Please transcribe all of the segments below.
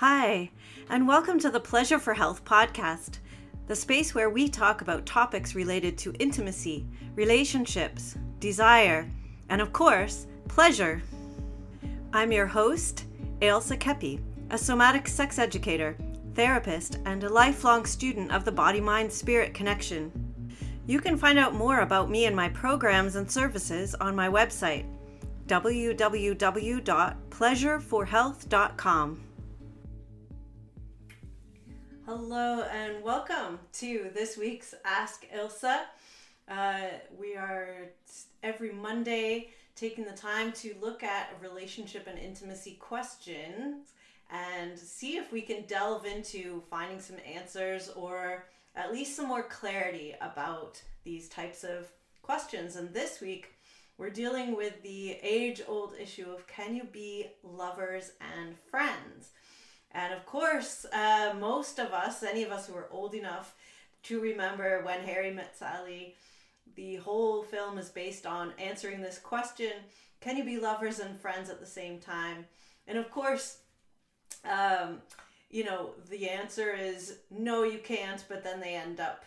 Hi, and welcome to the Pleasure for Health podcast, the space where we talk about topics related to intimacy, relationships, desire, and of course, pleasure. I'm your host, Ailsa Kepi, a somatic sex educator, therapist, and a lifelong student of the body mind spirit connection. You can find out more about me and my programs and services on my website, www.pleasureforhealth.com. Hello and welcome to this week's Ask Ailsa. Uh, we are every Monday taking the time to look at relationship and intimacy questions and see if we can delve into finding some answers or at least some more clarity about these types of questions. And this week, we're dealing with the age old issue of can you be lovers and friends? And of course, uh, most of us, any of us who are old enough to remember when Harry met Sally, the whole film is based on answering this question can you be lovers and friends at the same time? And of course, um, you know, the answer is no, you can't, but then they end up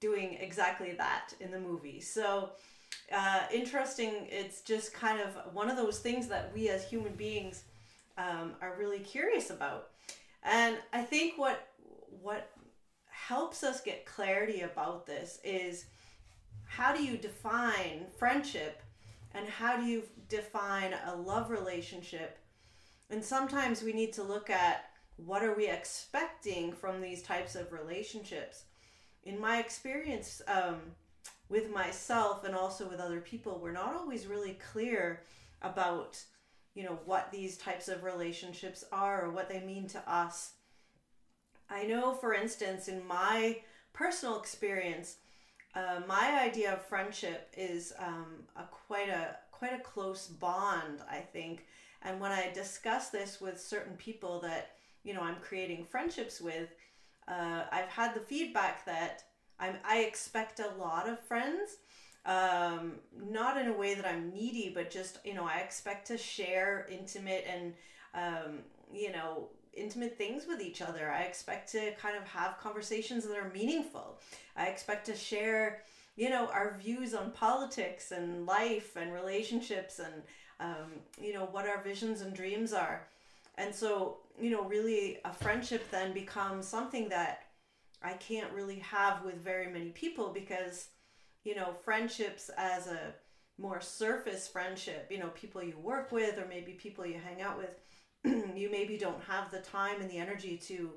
doing exactly that in the movie. So, uh, interesting. It's just kind of one of those things that we as human beings um, are really curious about. And I think what what helps us get clarity about this is how do you define friendship and how do you define a love relationship? And sometimes we need to look at what are we expecting from these types of relationships. In my experience um, with myself and also with other people, we're not always really clear about you know what these types of relationships are or what they mean to us. I know for instance in my personal experience uh, my idea of friendship is um, a quite a quite a close bond i think. And when i discuss this with certain people that you know i'm creating friendships with uh, i've had the feedback that I'm, i expect a lot of friends um, not in a way that I'm needy, but just, you know, I expect to share intimate and, um, you know, intimate things with each other. I expect to kind of have conversations that are meaningful. I expect to share, you know, our views on politics and life and relationships and, um, you know, what our visions and dreams are. And so, you know, really a friendship then becomes something that I can't really have with very many people because you know, friendships as a more surface friendship, you know, people you work with or maybe people you hang out with, you maybe don't have the time and the energy to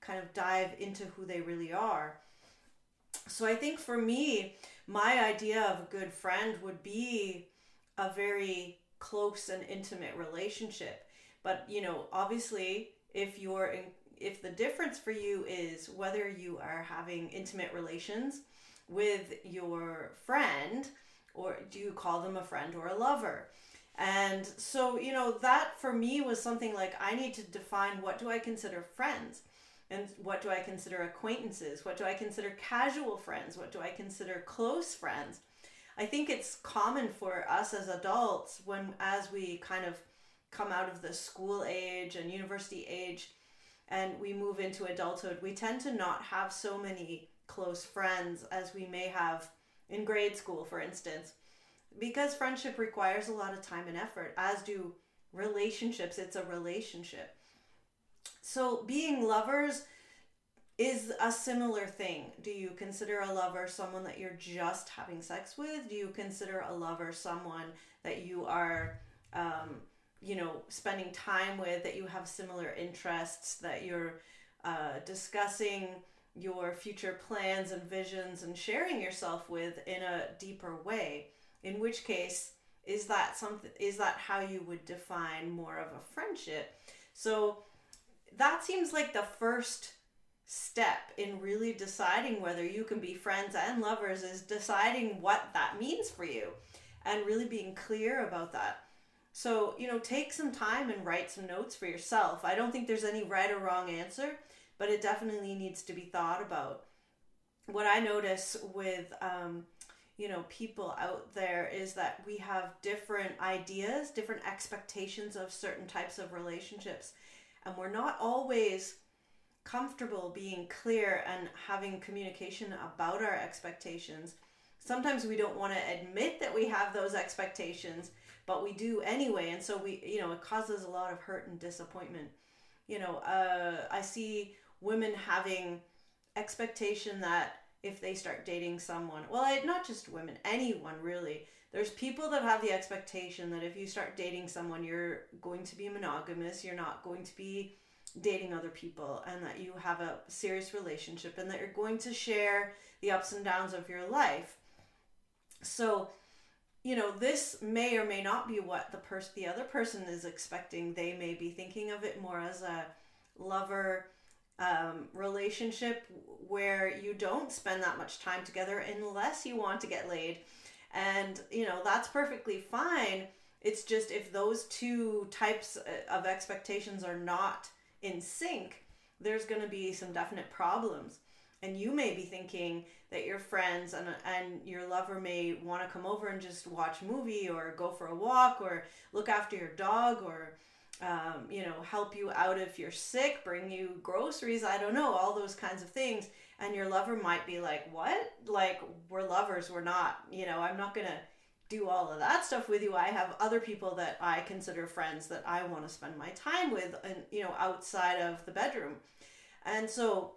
kind of dive into who they really are. So I think for me, my idea of a good friend would be a very close and intimate relationship. But, you know, obviously, if you're in, if the difference for you is whether you are having intimate relations with your friend, or do you call them a friend or a lover? And so, you know, that for me was something like I need to define what do I consider friends and what do I consider acquaintances? What do I consider casual friends? What do I consider close friends? I think it's common for us as adults when, as we kind of come out of the school age and university age and we move into adulthood, we tend to not have so many close friends as we may have in grade school, for instance. Because friendship requires a lot of time and effort, as do relationships. It's a relationship. So, being lovers is a similar thing. Do you consider a lover someone that you're just having sex with? Do you consider a lover someone that you are, um, you know, spending time with, that you have similar interests, that you're uh, discussing your future plans and visions and sharing yourself with in a deeper way. In which case is that something is that how you would define more of a friendship? So that seems like the first step in really deciding whether you can be friends and lovers is deciding what that means for you and really being clear about that. So you know take some time and write some notes for yourself. I don't think there's any right or wrong answer but it definitely needs to be thought about. What I notice with, um, you know, people out there is that we have different ideas, different expectations of certain types of relationships. and we're not always comfortable being clear and having communication about our expectations. Sometimes we don't want to admit that we have those expectations, but we do anyway, and so we, you know, it causes a lot of hurt and disappointment. You know, uh, I see women having expectation that if they start dating someone, well, not just women, anyone really. There's people that have the expectation that if you start dating someone, you're going to be monogamous, you're not going to be dating other people, and that you have a serious relationship, and that you're going to share the ups and downs of your life. So, you know, this may or may not be what the person, the other person is expecting. They may be thinking of it more as a lover um, relationship where you don't spend that much time together unless you want to get laid. And, you know, that's perfectly fine. It's just if those two types uh, of expectations are not in sync, there's going to be some definite problems. And you may be thinking that your friends and, and your lover may want to come over and just watch a movie or go for a walk or look after your dog or um, you know, help you out if you're sick, bring you groceries, I don't know, all those kinds of things. And your lover might be like, What? Like, we're lovers, we're not, you know, I'm not gonna do all of that stuff with you. I have other people that I consider friends that I want to spend my time with and you know, outside of the bedroom. And so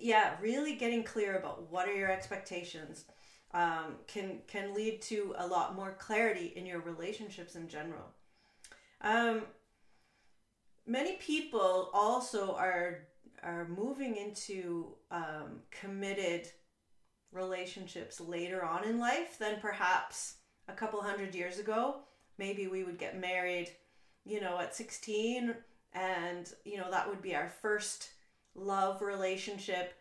yeah, really getting clear about what are your expectations um, can can lead to a lot more clarity in your relationships in general. Um, many people also are are moving into um, committed relationships later on in life than perhaps a couple hundred years ago. Maybe we would get married, you know, at 16, and, you know, that would be our first love relationship.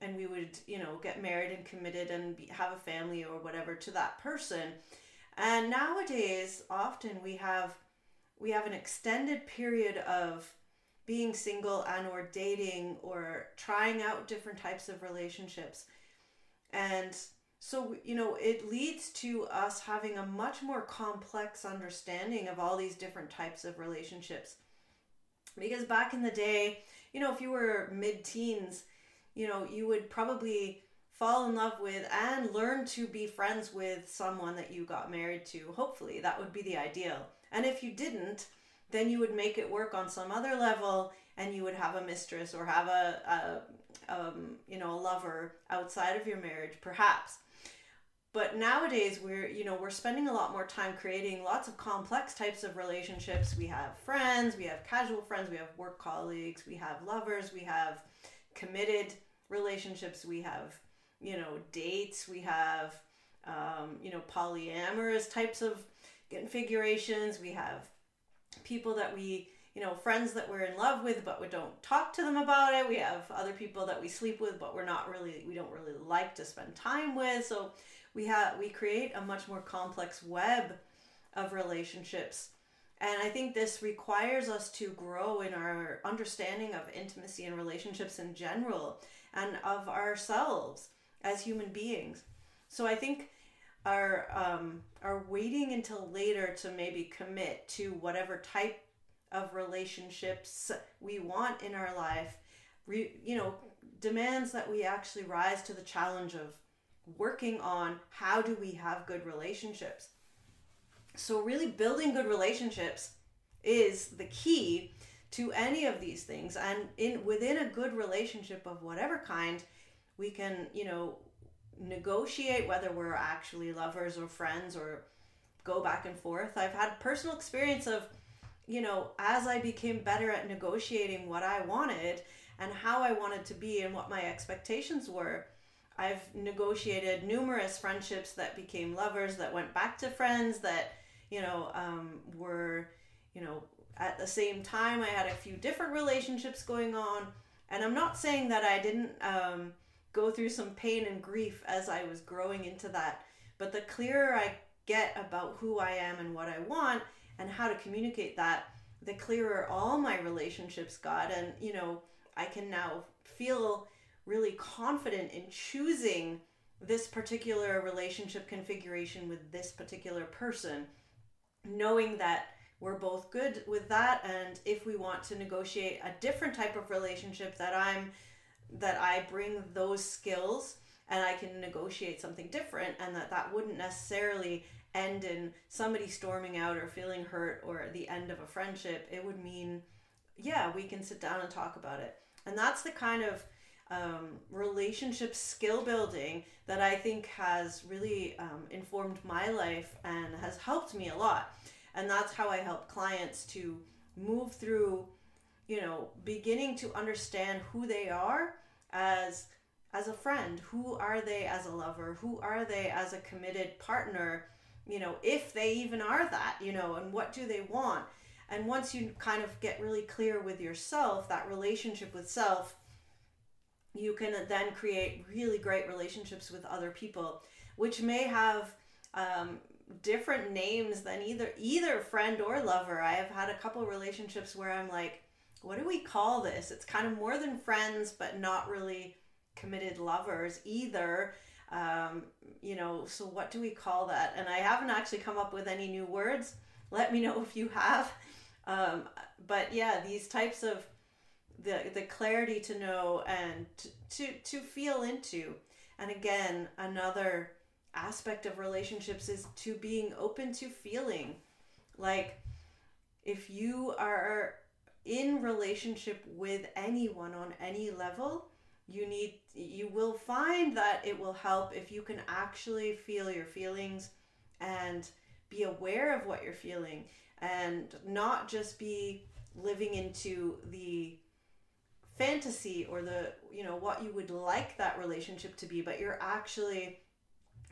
And we would, you know, get married and committed and be, have a family or whatever to that person. And nowadays, often we have we have an extended period of being single and or dating or trying out different types of relationships. And so you know it leads to us having a much more complex understanding of all these different types of relationships. Because back in the day you know if you were mid-teens you know you would probably fall in love with and learn to be friends with someone that you got married to hopefully that would be the ideal and if you didn't, then you would make it work on some other level and you would have a mistress or have a, a um, you know, a lover outside of your marriage, perhaps. But nowadays we're, you know, we're spending a lot more time creating lots of complex types of relationships. We have friends, we have casual friends, we have work colleagues, we have lovers, we have committed relationships, we have, you know, dates, we have, um, you know, polyamorous types of configurations. We have people that we, you know, friends that we're in love with, but we don't talk to them about it. We have other people that we sleep with, but we're not really, we don't really like to spend time with. So we have, we create a much more complex web of relationships. And I think this requires us to grow in our understanding of intimacy and relationships in general and of ourselves as human beings. So I think are um, are waiting until later to maybe commit to whatever type of relationships we want in our life re, you know demands that we actually rise to the challenge of working on how do we have good relationships so really building good relationships is the key to any of these things and in within a good relationship of whatever kind we can you know negotiate whether we're actually lovers or friends or go back and forth. I've had personal experience of, you know, as I became better at negotiating what I wanted and how I wanted to be and what my expectations were. I've negotiated numerous friendships that became lovers, that went back to friends, that, you know, um, were, you know, at the same time, I had a few different relationships going on. And I'm not saying that I didn't um, go through some pain and grief as I was growing into that. But the clearer I get about who I am and what I want and how to communicate that, the clearer all my relationships got. And, you know, I can now feel really confident in choosing this particular relationship configuration with this particular person, knowing that we're both good with that and if we want to negotiate a different type of relationship that i'm that i bring those skills and i can negotiate something different and that that wouldn't necessarily end in somebody storming out or feeling hurt or the end of a friendship it would mean yeah we can sit down and talk about it and that's the kind of um, relationship skill building that I think has really um, informed my life and has helped me a lot. And that's how I help clients to move through, you know, beginning to understand who they are as as a friend, who are they as a lover, who are they as a committed partner, you know, if they even are that, you know, and what do they want? And once you kind of get really clear with yourself, that relationship with self, you can then create really great relationships with other people, which may have um, different names than either either friend or lover. I have had a couple relationships where I'm like, what do we call this? It's kind of more than friends, but not really committed lovers either. Um, you know, so what do we call that? And I haven't actually come up with any new words. Let me know if you have. Um, but yeah, these types of the the clarity to know and to, to to feel into and again another aspect of relationships is to being open to feeling like if you are in relationship with anyone on any level you need you will find that it will help if you can actually feel your feelings and be aware of what you're feeling and not just be living into the fantasy or the you know what you would like that relationship to be but you're actually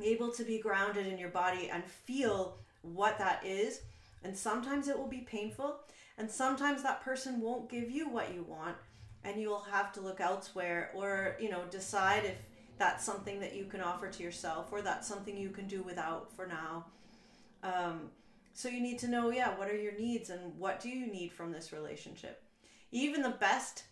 able to be grounded in your body and feel what that is. And sometimes it will be painful and sometimes that person won't give you what you want and you'll have to look elsewhere or you know decide if that's something that you can offer to yourself or that's something you can do without for now um, so you need to know yeah what are your needs and what do you need from this relationship even the best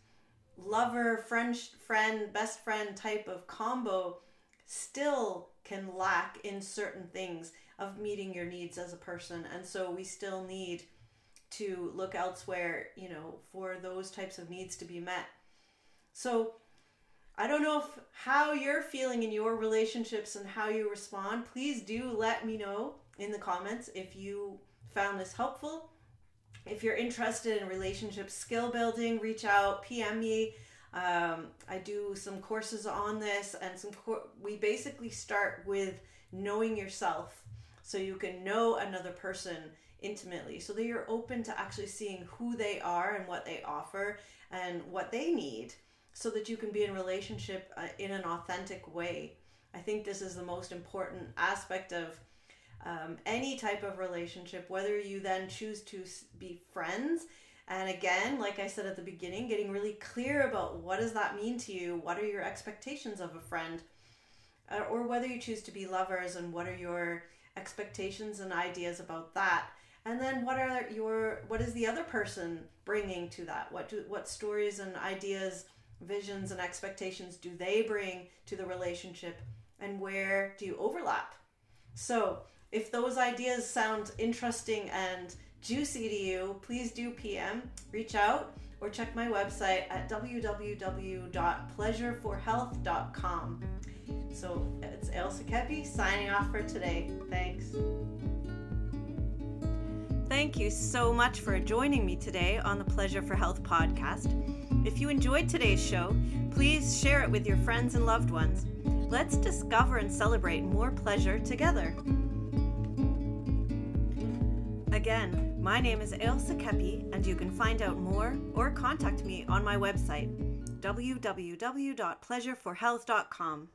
lover, friend, friend, best friend type of combo still can lack in certain things of meeting your needs as a person. And so we still need to look elsewhere, you know, for those types of needs to be met. So I don't know if how you're feeling in your relationships and how you respond. Please do let me know in the comments if you found this helpful if you're interested in relationship skill building, reach out, PM me. Um, I do some courses on this, and some cor- we basically start with knowing yourself so you can know another person intimately so that you're open to actually seeing who they are and what they offer and what they need so that you can be in relationship uh, in an authentic way. I think this is the most important aspect of um, any type of relationship, whether you then choose to be friends. And again, like I said at the beginning, getting really clear about what does that mean to you? What are your expectations of a friend? Uh, or whether you choose to be lovers and what are your expectations and ideas about that? And then what are your what is the other person bringing to that? What do what stories and ideas, visions and expectations do they bring to the relationship and where do you overlap? So, if those ideas sound interesting and juicy to you, please do PM, reach out, or check my website at www.pleasureforhealth.com. So it's Ailsa Kepi signing off for today. Thanks. Thank you so much for joining me today on the Pleasure for Health podcast. If you enjoyed today's show, please share it with your friends and loved ones. Let's discover and celebrate more pleasure together. Again, my name is Ailsa Kepi, and you can find out more or contact me on my website, www.pleasureforhealth.com.